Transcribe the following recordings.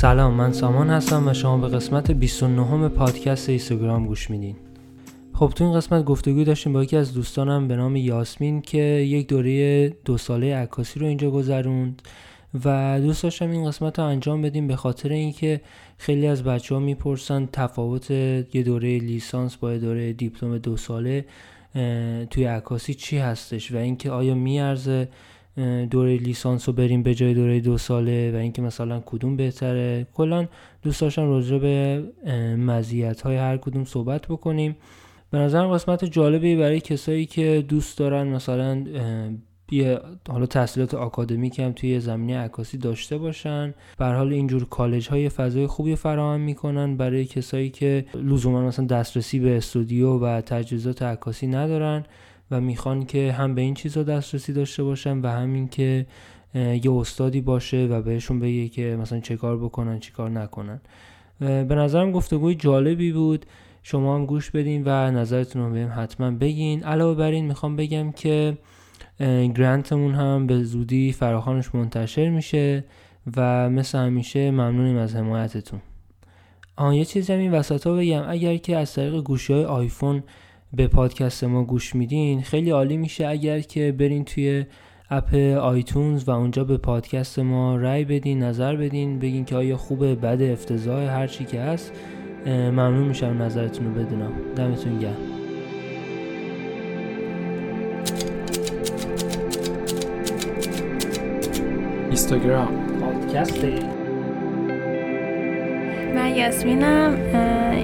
سلام من سامان هستم و شما به قسمت 29 پادکست اینستاگرام گوش میدین. خب تو این قسمت گفتگو داشتیم با یکی از دوستانم به نام یاسمین که یک دوره دو ساله عکاسی رو اینجا گذروند و دوست داشتم این قسمت رو انجام بدیم به خاطر اینکه خیلی از بچه ها می‌پرسن تفاوت یه دوره لیسانس با یه دوره دیپلم دو ساله توی عکاسی چی هستش و اینکه آیا میارزه دوره لیسانس رو بریم به جای دوره دو ساله و اینکه مثلا کدوم بهتره. کلا دوست داشتم راجع به مزیت های هر کدوم صحبت بکنیم. به نظر قسمت جالبی برای کسایی که دوست دارن مثلا یه حالا تحصیلات آکادمیک هم توی زمینه عکاسی داشته باشن. بر حال اینجور کالج های فضای خوبی فراهم می‌کنن برای کسایی که لزوما مثلا دسترسی به استودیو و تجهیزات عکاسی ندارن. و می‌خوان که هم به این چیزا دسترسی داشته باشن و همین که یه استادی باشه و بهشون بگه که مثلا چه کار بکنن چه کار نکنن. به نظرم گفتگوی جالبی بود. شما هم گوش بدین و نظرتون رو بهم حتما بگین. علاوه بر این می‌خوام بگم که گرانتمون هم به زودی فراخانش منتشر میشه و مثل همیشه ممنونیم از حمایتتون. آن یه چیزی هم این وسط ها بگم. اگر که از طریق گوشی های آیفون به پادکست ما گوش میدین. خیلی عالی میشه اگر که برین توی اپ آیتونز و اونجا به پادکست ما رای بدین نظر بدین بگین که آیا خوبه بد افتضاح هر چی که هست. ممنون میشم نظرتون رو بدونم. دمتون گرم. اینستاگرام پادکست یاسمینم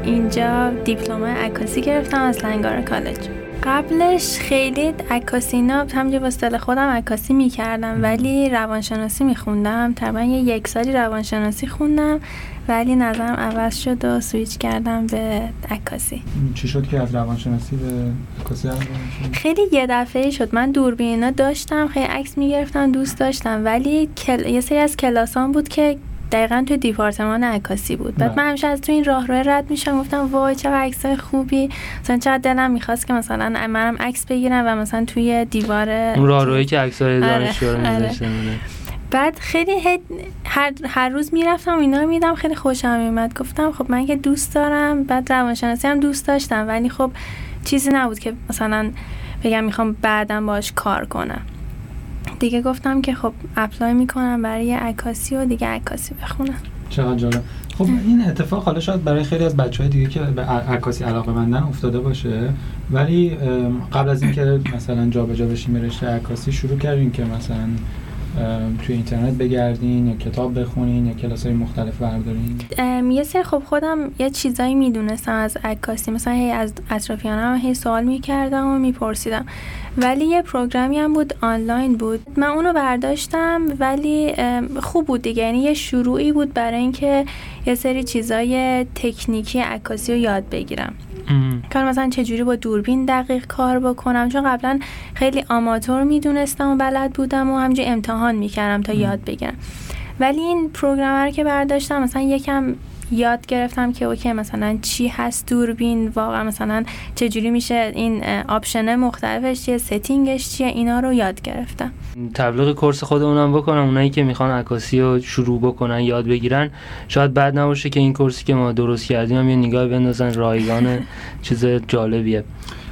اینجا دیپلم عکاسی گرفتم از لنگار کالج. قبلش خیلی عکاسی اینا همجا با اصطلاح خودم عکاسی می‌کردم ولی روانشناسی میخوندم. تقریبا یه یک سالی روانشناسی خوندم ولی نظرم عوض شد و سویچ کردم به عکاسی. چی شد که از روانشناسی به عکاسی خیلی یه دفعه شد. من دوربینا داشتم خیلی عکس می‌گرفتم دوست داشتم ولی کل... یه سری از کلاسان بود که دقیقا تو دیپارتمان عکاسی بود. بعد من همیشه از تو این راه روی رد میشم گفتم وای چه عکسای خوبی. مثلا چقدر دلم می‌خواست که مثلا منم عکس بگیرم و مثلا توی دیوار اون راه روی که عکسای دانشجو رو بعد خیلی هر, هر روز می‌رفتم اینا رو میدم خیلی خوشم میومد گفتم خب من که دوست دارم. بعد روانشناسی هم دوست داشتم. ولی خب چیزی نبود که مثلا بگم می‌خوام بعدم باش کار کنم. دیگه گفتم که خب اپلای می‌کنم برای عکاسی و دیگه عکاسی بخونم. چقدر جالب. خب این اتفاق حالا شاید برای خیلی از بچه های دیگه که به عکاسی علاقه مندن افتاده باشه. ولی قبل از اینکه مثلا جابجا بشیم رشته عکاسی شروع کردیم که مثلا توی اینترنت بگردین یا کتاب بخونین یا کلاس های مختلف بردارین؟ یه سری خب خودم یه چیزایی می‌دونستم از عکاسی. مثلا هی از اطرافیانم هی سوال می‌کردم و میپرسیدم. ولی یه پروگرامی هم بود آنلاین بود. من اونو برداشتم ولی خوب بود دیگه. یعنی یه شروعی بود برای اینکه یه سری چیزای تکنیکی عکاسی رو یاد بگیرم. کار مثلا چجوری با دوربین دقیق کار بکنم؟ چون قبلا خیلی آماتور می‌دونستم و بلد بودم و همجوری امتحان می‌کردم تا یاد بگیرم. ولی این پروگرامر که برداشتم مثلا یکم یاد گرفتم که اوکی مثلا چی هست دوربین؟ واقعا مثلا چجوری میشه این آپشنه مختلفش چیه ستینگش چیه؟ اینا رو یاد گرفتم. تبلیغ کورس خودمونم بکنم. اونایی که می‌خوان عکاسی رو شروع بکنن یاد بگیرن. شاید بعد نباشه که این کورسی که ما درست کردیم هم یه نگاه بندازن. رایگان چیز جالبیه.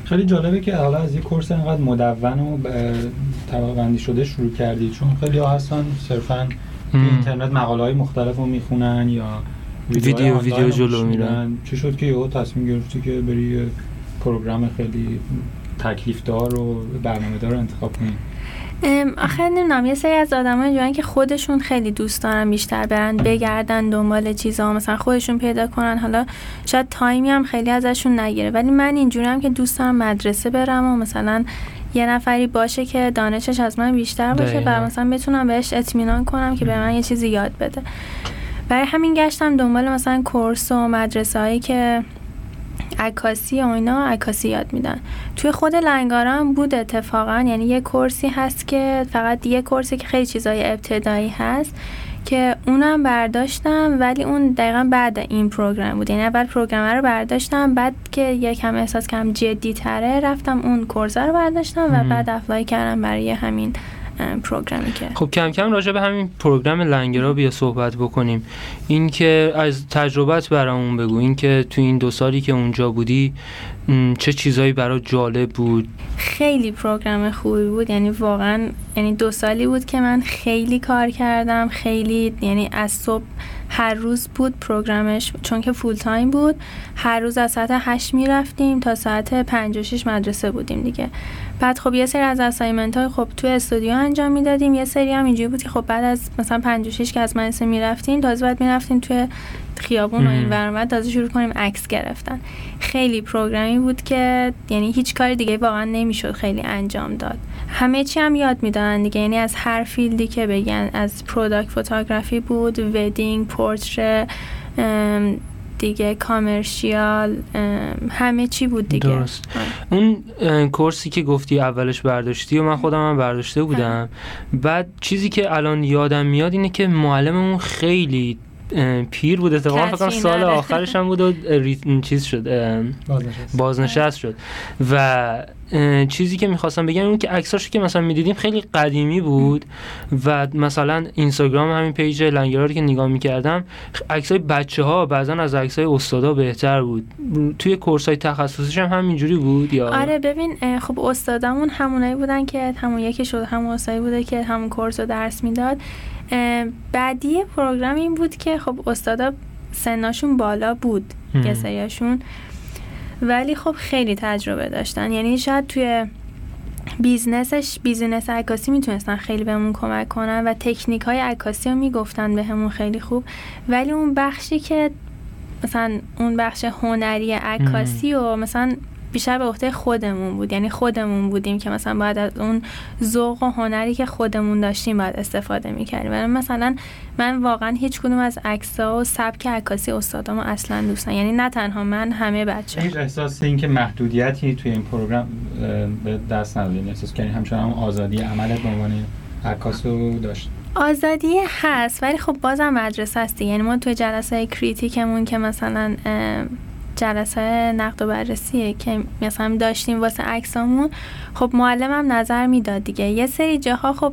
خیلی جالبه که حالا از یه کورس اینقدر مدون و طبقه شده شروع کردی. چون خیلی ها هستن صرفا اینترنت مقاله های مختلف رو می‌خونن یا ویدیو ویدیو جلو میرن. چی شد که یهو تصمیم گرفتی که بری پروگرام خیلی تکلیف دار و برنامه دار انتخاب کنی؟ آخه نمی‌دونم یه سری از آدم های که خودشون خیلی دوست دارن بیشتر برن بگردن دنبال چیزا مثلا خودشون پیدا کنن. حالا شاید تایمی هم خیلی ازشون نگیره. ولی من اینجورم که دوست دارم مدرسه برم و مثلا یه نفری باشه که دانشش از من بیشتر باشه و مثلا بتونم بهش اطمینان کنم که به من یه چیزی یاد بده. برای همین گشتم دنبال مثلا course و مدرسه هایی که عکاسی و اینا عکاسی یاد میدن. توی خود لنگارام بود اتفاقا یعنی یه course ی هست که فقط یه course ی که خیلی چیزای ابتدایی هست که اونم برداشتم ولی اون دقیقا بعد این program بود. یعنی اول program رو برداشتم بعد که یکم احساس کم جدی تره رفتم اون course رو برداشتم و بعد apply کردم برای همین program ی که خب کم کم راجع به همین program لنگارا بیا صحبت بکنیم. اینکه از تجربت برامون بگو. اینکه تو این دو سالی که اونجا بودی چه چیزایی برای جالب بود؟ خیلی program خوبی بود. یعنی واقعا یعنی دو سالی بود که من خیلی کار کردم. خیلی یعنی از صبح هر روز بود program ش چون که full-time بود. هر روز از ساعت 8 می‌رفتیم تا ساعت 5 و 6 مدرسه بودیم دیگه. بعد خب یه سری از assignment های خب تو استودیو انجام می‌دادیم. یه سری هم اینجوری بود که خب بعد از مثلا 5 و 6 که از مدرسه می‌رفتیم تازه بعد می‌رفتیم توی خیابون و این ورمت تازه شروع کنیم عکس گرفتن. خیلی program ی بود که یعنی هیچ کار دیگه واقعا نمی‌شد خیلی انجام داد. همه چی هم یاد می‌دادن دیگه. یعنی از هر field ی که بگن از product photography بود wedding پورتره دیگه commercial همه چی بود دیگه. درست. اون کورسی که گفتی اولش برداشتی و من خودم هم برداشته بودم. بعد چیزی که الان یادم میاد اینه که معلممون خیلی پیر بود اتفاقا فکر سال آخرش هم بود و چیز شد بازنشست. شد. و چیزی که می‌خواستم بگم اون که عکساشو که مثلا می‌دیدیم خیلی قدیمی بود و مثلا اینستاگرام همین پیج لنگرار که نگاه می‌کردم عکسای بچه ها بعضا از عکسای استادا بهتر بود. توی course های تخصصیش هم همینجوری بود یا؟ آره ببین خب استادامون همونایی بودن که همون یکی شد همون استادی بوده که همون course رو درس می‌داد. بدی program این بود که خب استادا سناشون بالا بود یه سریاشون ولی خب خیلی تجربه داشتن. یعنی شاید توی business ش business عکاسی می‌تونستن خیلی بهمون کمک کنن و تکنیک های عکاسی رو می‌گفتن بهمون خیلی خوب. ولی اون بخشی که مثلا اون بخش هنری عکاسی و مثلا بیشتر به عهده خودمون بود. یعنی خودمون بودیم که مثلا باید از اون ذوق و هنری که خودمون داشتیم باید استفاده می‌کردیم. و مثلا من واقعا هیچ کدوم از عکس‌ها و سبک عکاسی استادامو اصلا دوستن یعنی نه تنها من همه بچه هیچ احساس این که محدودیتی توی این پروگرام به دست ندادین احساس کردین همچنان آزادی عملت به عنوان عکاس رو داشت آزادی هست ولی خب بازم مدرسه هست یعنی ما توی جلسه critique مون که مثلا جلسه نقد و بررسیه که مثلا داشتیم واسه عکسامون. خب معلمم نظر می‌داد دیگه. یه سری جاها خب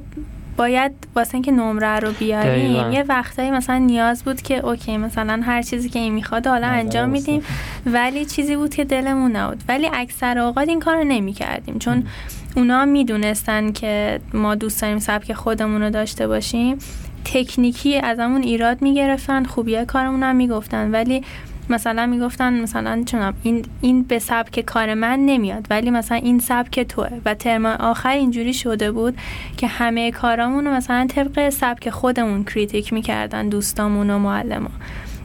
باید واسه اینکه نمره رو بیاریم یه وقتایی مثلا نیاز بود که اوکی مثلا هر چیزی که این می‌خواد حالا انجام میدیم. ولی چیزی بود که دلمون نبود. ولی اکثر اوقات این کار رو نمی کردیم چون اونا می‌دونستن که ما دوست داریم سبک خودمون رو داشته باشیم. تکنیکی از همون ایراد می‌گرفتن خوبیه کارمون هم می‌گفتن. ولی مثلا می‌گفتن مثلا چون این این به سبک کار من نمیاد ولی مثلا این سبک توه. و ترم آخر اینجوری شده بود که همه کارامون رو مثلا طبق سبک خودمون کریتیک می‌کردن دوستامون و معلم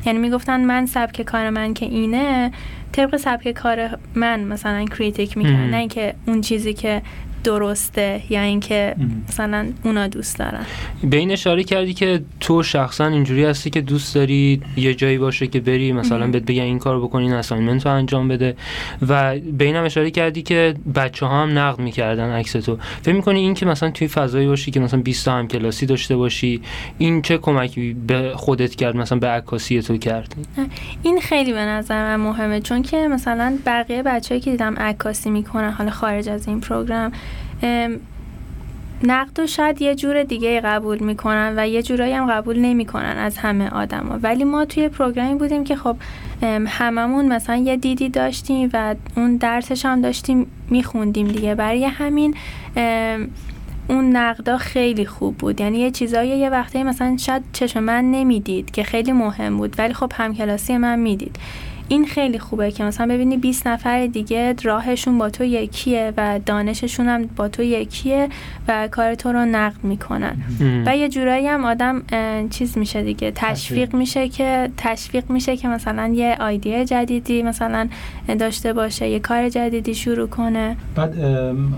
یعنی می‌گفتن من سبک کار من که اینه طبق سبک کار من مثلا critique می‌کردن نه اینکه اون چیزی که درسته یا اینکه مثلا اونا دوست دارن؟ به این اشاره کردی که تو شخصا اینجوری هستی که دوست داری یه جایی باشه که بری مثلا بهت بگن این کار بکنین assignment رو انجام بده و به اینم اشاره کردی که بچه ها هم نقد می‌کردن عکس تو. فکر می‌کنی این که مثلا توی فضایی باشی که مثلا 20 تا هم کلاسی داشته باشی این چه کمکی به خودت کرد مثلا به عکاسی تو کرد؟ این خیلی به نظر من مهمه چون که مثلا بقیه بچه‌ای که دیدم عکاسی می‌کنن حالا خارج از این پروگرام نقد و شاید یه جور دیگه قبول می‌کنن و یه جورایی هم قبول نمی‌کنن از همه آدما. ولی ما توی پروگرامی بودیم که خب هممون مثلا یه دیدی داشتیم و اون درسش هم داشتیم میخوندیم دیگه. برای همین اون نقدا خیلی خوب بود. یعنی یه چیزایی یه وقتی مثلا شاید چشم من نمی‌دید که خیلی مهم بود ولی خب همکلاسی من می‌دید. این خیلی خوبه که مثلا ببینی 20 نفر دیگه راهشون با تو یکیه و دانششون هم با تو یکیه و کار تو رو نقد می‌کنن. و یه جورایی هم آدم چیز میشه دیگه. تشویق میشه که تشویق میشه که مثلا یه آیدیه جدیدی مثلا داشته باشه یه کار جدیدی شروع کنه. بعد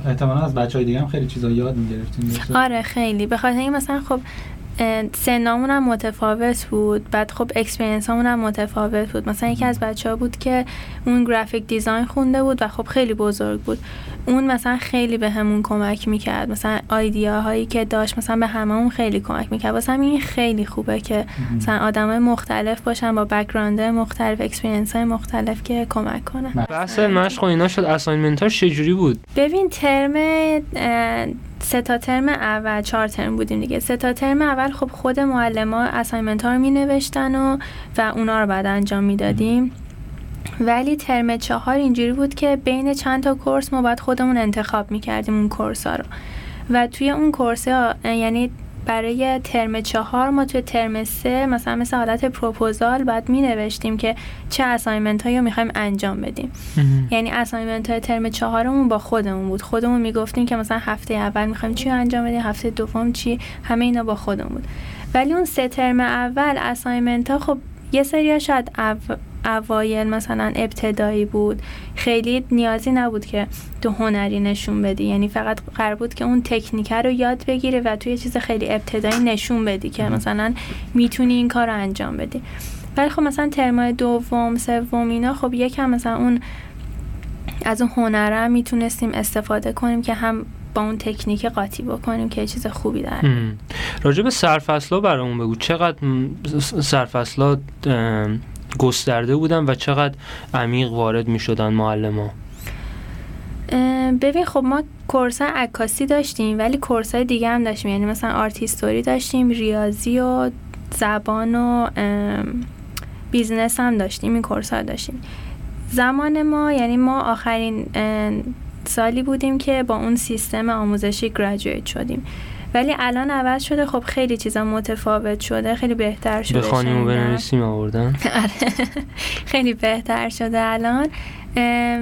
احتمالا از بچه های دیگه هم خیلی چیزا یاد می‌گرفتیم. آره خیلی. به خاطر این مثلا خب سنامون هم متفاوت بود. بعد خب experience هامون هم متفاوت بود. مثلا یکی از بچه ها بود که اون graphic design خونده بود و خب خیلی بزرگ بود. اون مثلا خیلی بهمون کمک می‌کرد. مثلا هایی که داشت مثلا به هممون خیلی کمک می‌کرد. واسه این خیلی خوبه که مثلا آدم مختلف باشن با background مختلف experience های مختلف که کمک کنن. بحث مشق و اینا شد. assignment ها چجوری بود؟ ببین ترم سه تا ترم اول چهار ترم بودیم دیگه. سه تا ترم اول خب خود معلم ها assignment ها رو می نوشتن و و اونا رو بعد انجام می‌دادیم. ولی ترم چهار اینجوری بود که بین چند تا course ما باید خودمون انتخاب می‌کردیم اون course ها رو. و توی اون course ها یعنی برای ترم چهار ما توی ترم سه مثلا مثل حالت پروپوزال باید می نوشتیم که چه assignment هایی رو می‌خوایم انجام بدیم. یعنی اسایمنت های ترم چهارمون با خودمون بود. خودمون می‌گفتیم که مثلا هفته اول می‌خوایم چی انجام بدیم هفته دوم چی همه اینا با خودمون بود. ولی اون سه ترم اول اسایمنت ها خب یه سری شاید اوایل مثلا ابتدایی بود خیلی نیازی نبود که تو هنری نشون بدی. یعنی فقط قرار بود که اون تکنیکه رو یاد بگیره و توی چیز خیلی ابتدایی نشون بدی که مثلا می‌تونی این کار رو انجام بدی. ولی خب مثلا ترمای دوم سوم اینا خب یکم مثلا اون از اون هنره هم می‌تونستیم استفاده کنیم که هم با اون تکنیک قاطی بکنیم که چیز خوبی داره. راجع به سرفصلا برامون بگو. چقدر سرفصلا گسترده بودن و چقدر عمیق وارد می شدن معلم ها ببین خب ما course عکاسی داشتیم ولی course های دیگه هم داشتیم. یعنی مثلا art history داشتیم ریاضی و زبان و business هم داشتیم این course ها داشتیم. زمان ما یعنی ما آخرین سالی بودیم که با اون سیستم آموزشی graduate شدیم. ولی الان عوض شده. خب خیلی چیزا متفاوت شده. خیلی بهتر شده بخوانیم و بنویسیم آوردن. آره. خیلی بهتر شده الان.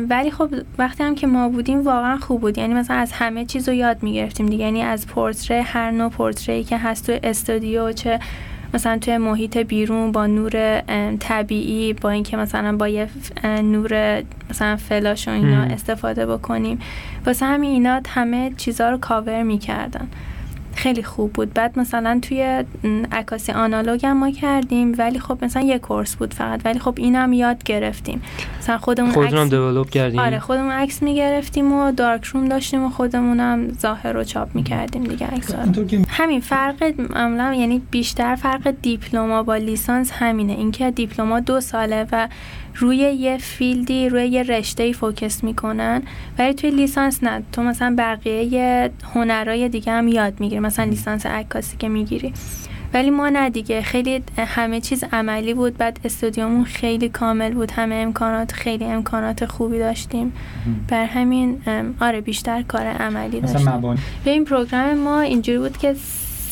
ولی خب وقتی هم که ما بودیم واقعا خوب بود. یعنی مثلا از همه چیز رو یاد می‌گرفتیم دیگه. یعنی از portrait ی هر نوع portrait ی که هست تو استودیو چه مثلا توی محیط بیرون با نور طبیعی با اینکه مثلا با یه نور مثلا فلاش و اینا استفاده بکنیم. واسه همین اینا همه چیزها رو کاور می‌کردن. خیلی خوب بود. بعد مثلا توی عکاسی آنالوگ هم ما کردیم ولی خب مثلا یه کورس بود فقط ولی خب اینم یاد گرفتیم. مثلا خودمون خودمون دیولپ کردیم آره خودمون عکس می‌گرفتیم و دارک روم داشتیم و خودمونم ظاهر رو چاپ می‌کردیم دیگه عکس همین فرق معمولا یعنی بیشتر فرق دیپلما با لیسانس همینه. اینکه دیپلما دو ساله و روی یه field ی روی یه رشته ای focus می‌کنن ولی توی لیسانس نه. تو مثلا بقیه هنرهای دیگه هم یاد می‌گیری. مثلا لیسانس عکاسی که می‌گیری. ولی ما نه دیگه. خیلی همه چیز عملی بود. بعد استودیومون خیلی کامل بود. همه امکانات خیلی امکانات خوبی داشتیم. بر همین آره بیشتر کار عملی داشتیم. به این پروگرام ما اینجوری بود که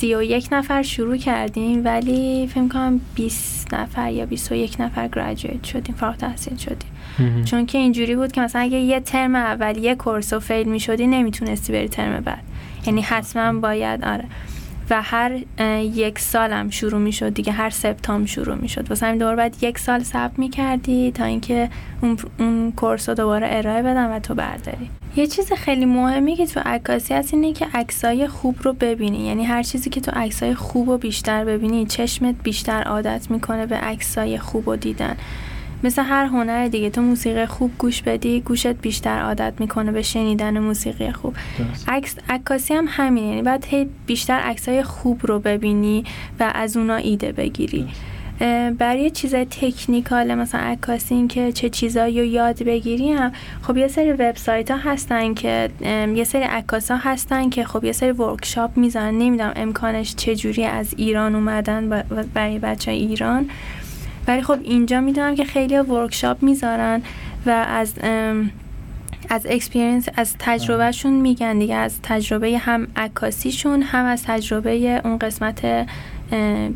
سی و یک نفر شروع کردیم ولی فکر کنم 20 نفر یا 21 نفر گراجویت شدیم فارغ تحصیل شدیم. چون که اینجوری بود که مثلا اگه یه ترم اول یه کورس رو فیل می شدی نمی‌تونستی بری ترم بعد. یعنی حتما باید آره. و هر یک سالم شروع می شد دیگه هر سپتام شروع می شد واسه همین دوباره بعد یک سال ثبت می کردی تا اینکه اون, اون کورس رو دوباره ارائه بدم و تو برداری. یه چیز خیلی مهمی که تو عکاسی هست اینه که عکسای خوب رو ببینی. یعنی هر چیزی که تو عکسای خوب رو بیشتر ببینی چشمت بیشتر عادت می‌کنه به عکسای خوب رو دیدن. مثل هر هنر دیگه. تو موسیقی خوب گوش بدی گوشت بیشتر عادت می‌کنه به شنیدن موسیقی خوب. عکس عکاسی هم همینه. یعنی باید هی بیشتر عکسای خوب رو ببینی و از اونا ایده بگیری. برای چیزای technical مثلا عکاسی این که چه چیزایی رو یاد بگیری هم خب یه سری وبسایت ها هستن که یه سری عکاس ها هستن که خب یه سری workshop می‌ذارن نمی‌دونم امکانش چجوری از ایران اومدن برای بچه ایران. ولی خب اینجا می‌دونم که خیلی workshop می‌ذارن و از از experience از تجربهشون میگن دیگه از تجربه هم عکاسیشون هم از تجربه اون قسمت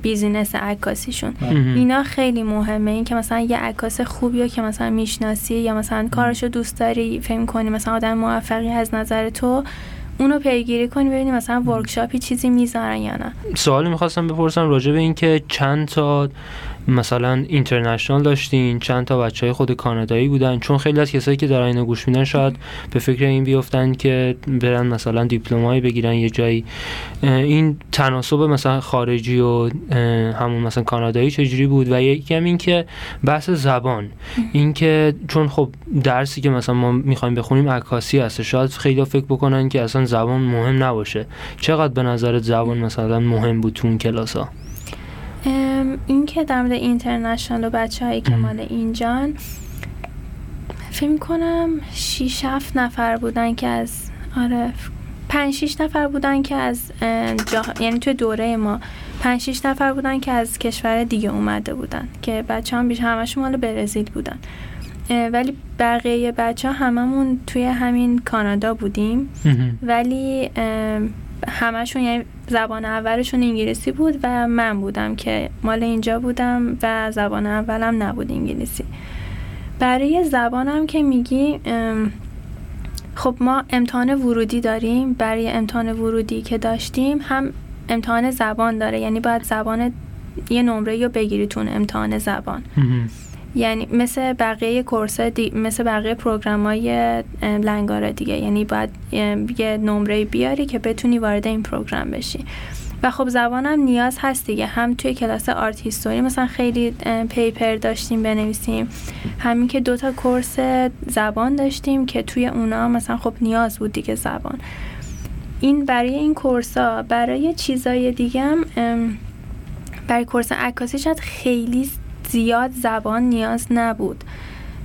business عکاسیشون. اینا خیلی مهمه. این که مثلا یه عکاس خوبی که مثلا می‌شناسی یا مثلا کارشو دوست داری فهم کنی مثلا آدم موفقی از نظر تو اونو پیگیری کنی ببینی مثلا workshop ی چیزی می‌ذارن یا نه. سوالی می‌خواستم بپرسم راجع به اینکه چند تا مثلا international داشتین چند تا بچه های خود کانادایی بودن چون خیلی از کسایی که دارن اینو گوش میدن شاید به فکر این بیفتن که برن مثلا دیپلمایی بگیرن یه جایی. این تناسب مثلا خارجی و همون مثلا کانادایی چجوری بود؟ و یکم این که بحث زبان. این که چون خب درسی که مثلا ما می‌خوایم بخونیم عکاسی هست. شاید خیلی فکر بکنن که اصلا زبان مهم نباشه. چقدر به نظرت زبان مثلا مهم بود تو اون کلاس ها این که در مورد اینترنشنال و بچه هایی که مال اینجان فکر کنم 6 7 نفر بودن که از آره 5 6 نفر بودن که از جا... یعنی توی دوره ما 5 6 نفر بودن که از کشور دیگه اومده بودن که بچه هم بیش همشون مال برزیل بودن. ولی بقیه بچه هممون توی همین کانادا بودیم. ولی همشون یعنی زبان اولشون انگلیسی بود و من بودم که مال اینجا بودم و زبان اولم نبود انگلیسی. برای زبانم که میگی خب ما امتحان ورودی داریم. برای امتحان ورودی که داشتیم هم امتحان زبان داره. یعنی باید زبان یه نمره رو بگیری تون امتحان زبان. یعنی مثل بقیه course دی... مثل بقیه program های لنگارا دیگه. یعنی باید یه نمره بیاری که بتونی وارد این program بشی. و خب زبانم نیاز هست دیگه. هم توی کلاس art history مثلا خیلی پیپر داشتیم بنویسیم. همین که دوتا کورس زبان داشتیم که توی اونا مثلا خب نیاز بود دیگه زبان. این برای این کورس ها برای چیزای دیگه هم برای کورس عکاسی شاید خیلی زیاد زبان نیاز نبود.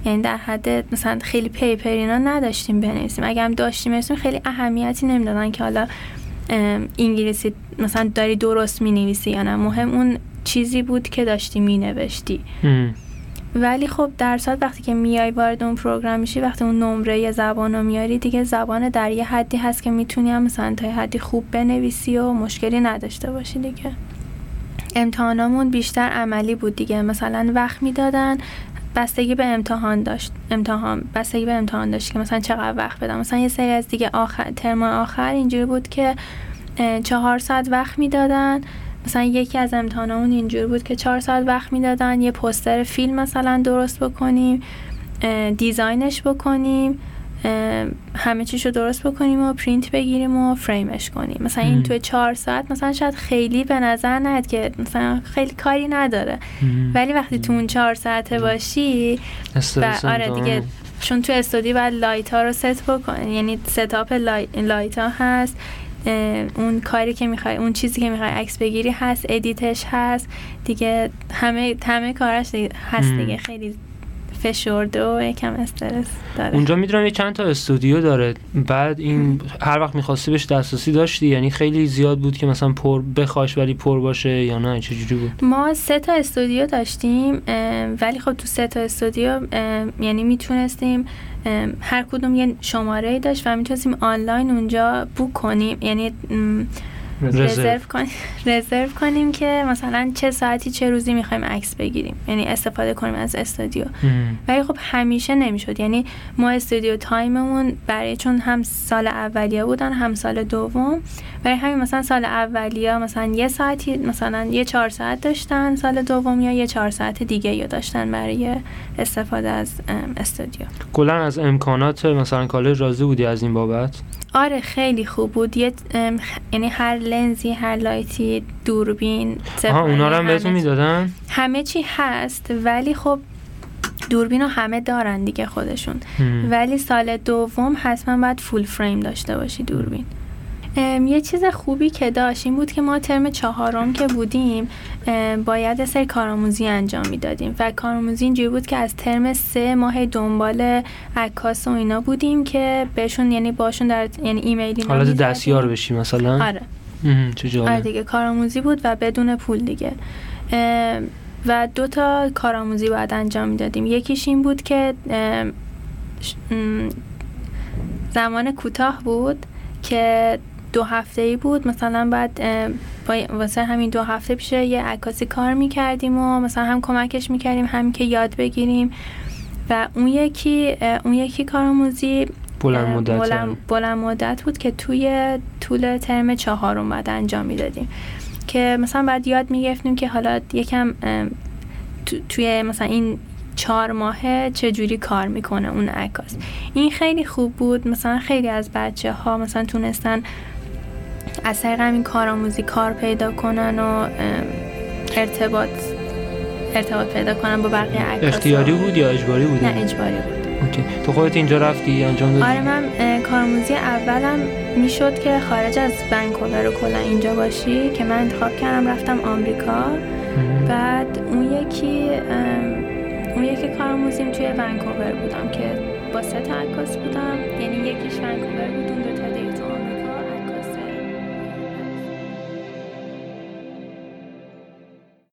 یعنی در حد مثلا خیلی پیپر اینا نداشتیم بنویسیم. اگر هم داشتیم خیلی اهمیتی نمی‌دادن که حالا انگلیسی مثلا داری درست می نویسی یا نه. مهم اون چیزی بود که داشتی می نوشتی ولی خب در صورت وقتی که میای وارد اون پروگرام میشی وقتی اون نمره زبان رو میاری دیگه زبان در یه حدی هست که می‌تونی هم مثلا تا حدی خوب بنویسی و مشکلی نداشته باشی دیگه. امتحانامون بیشتر عملی بود دیگه. مثلا وقت می‌دادن بستگی به امتحان داشت. امتحان بستگی به امتحان داشت که مثلا چقدر وقت بدم. مثلا یه سری از دیگه آخر ترم آخر اینجوری بود که چهار ساعت وقت می‌دادن. مثلا یکی از امتحانمون اینجوری بود که چهار ساعت وقت می‌دادن. یه پوستر فیلم مثلا درست بکنیم design ش بکنیم. همه چیشو درست بکنیم و پرینت بگیریم و فریمش کنیم. مثلا این توی چهار ساعت مثلا شاید خیلی به نظر نیاد که مثلا خیلی کاری نداره. ولی وقتی تو اون چهار ساعته باشی و آره دیگه چون تو استودیو باید light ها رو ست بکن یعنی setup light ها هست اون کاری که می‌خوای اون چیزی که می‌خوای عکس بگیری هست edit ش هست دیگه همه همه کارش هست دیگه خیلی فشرده و یکم استرس داره. اونجا می‌دونم یه چند تا استودیو داره. بعد این هر وقت می‌خواستی بهش دسترسی داشتی؟ یعنی خیلی زیاد بود که مثلا پر بخواش ولی پر باشه یا نه؟ چجوری بود؟ ما سه تا استودیو داشتیم ولی خب تو سه تا استودیو یعنی می‌تونستیم هر کدوم یه شماره داشت و می‌تونستیم آنلاین اونجا بوک کنیم. یعنی رزرو. کنیم رزرو کنیم که مثلا چه ساعتی چه روزی می‌خوایم عکس بگیریم. یعنی استفاده کنیم از استودیو. ولی خب همیشه نمی‌شد. یعنی ما استودیو تایممون برای چون هم سال اولیه بودن هم سال دوم. برای همین مثلا سال اولیه مثلا یه ساعتی مثلا یه چهار ساعت داشتن سال دوم یا یه چهار ساعت دیگه یا داشتن برای استفاده از استودیو. کلا از امکانات مثلا کالج راضی بودی از این بابت؟ آره خیلی خوب بود. یه یعنی هر لنزی هر لایتی دوربین آها اونا رو هم بهتون می‌دادن؟ همه چی هست ولی خب دوربین رو همه دارن دیگه خودشون. ولی سال دوم حتما باید فول فریم داشته باشی دوربین. یه چیز خوبی که داشت این بود که ما ترم چهارم که بودیم باید سری کارآموزی انجام می‌دادیم و کارآموزی اینجوری بود که از ترم سه ماه دنبال عکاس و اینا بودیم که بهشون یعنی باشون در یعنی ایمیلی حالت دستیار بشی مثلا؟ آره. چه آره دیگه کارآموزی بود و بدون پول دیگه. و دو تا کارآموزی باید انجام می‌دادیم. یکیش این بود که زمان کوتاه بود که دو هفته ای بود. مثلا بعد واسه همین دو هفته پیش یه عکاسی کار می‌کردیم و مثلا هم کمکش می‌کردیم هم که یاد بگیریم. و اون یکی اون یکی کارآموزی بلند مدت بلند, بلند مدت بود که توی طول ترم چهارم بعد انجام می‌دادیم. که مثلا بعد یاد می‌گرفتیم که حالا یکم توی مثلا این چهار ماهه چجوری کار می‌کنه اون عکاس. این خیلی خوب بود. مثلا خیلی از بچه ها مثلا تونستن از طریق همین کارآموزی کار پیدا کنن و ارتباط ارتباط پیدا کنن با بقیه عکاس اختیاری بود یا اجباری بود؟ نه اجباری بود. اوکی. تو خودت اینجا رفتی انجام دادی؟ آره من کارآموزی اولم می‌شد که خارج از ونکوور و کلا اینجا باشی که من انتخاب کردم رفتم آمریکا. بعد اون یکی اون یکی کارآموزیم توی ونکوور بودم که با سه تا عکاس بودم. یعنی یکیش ونکوور بود.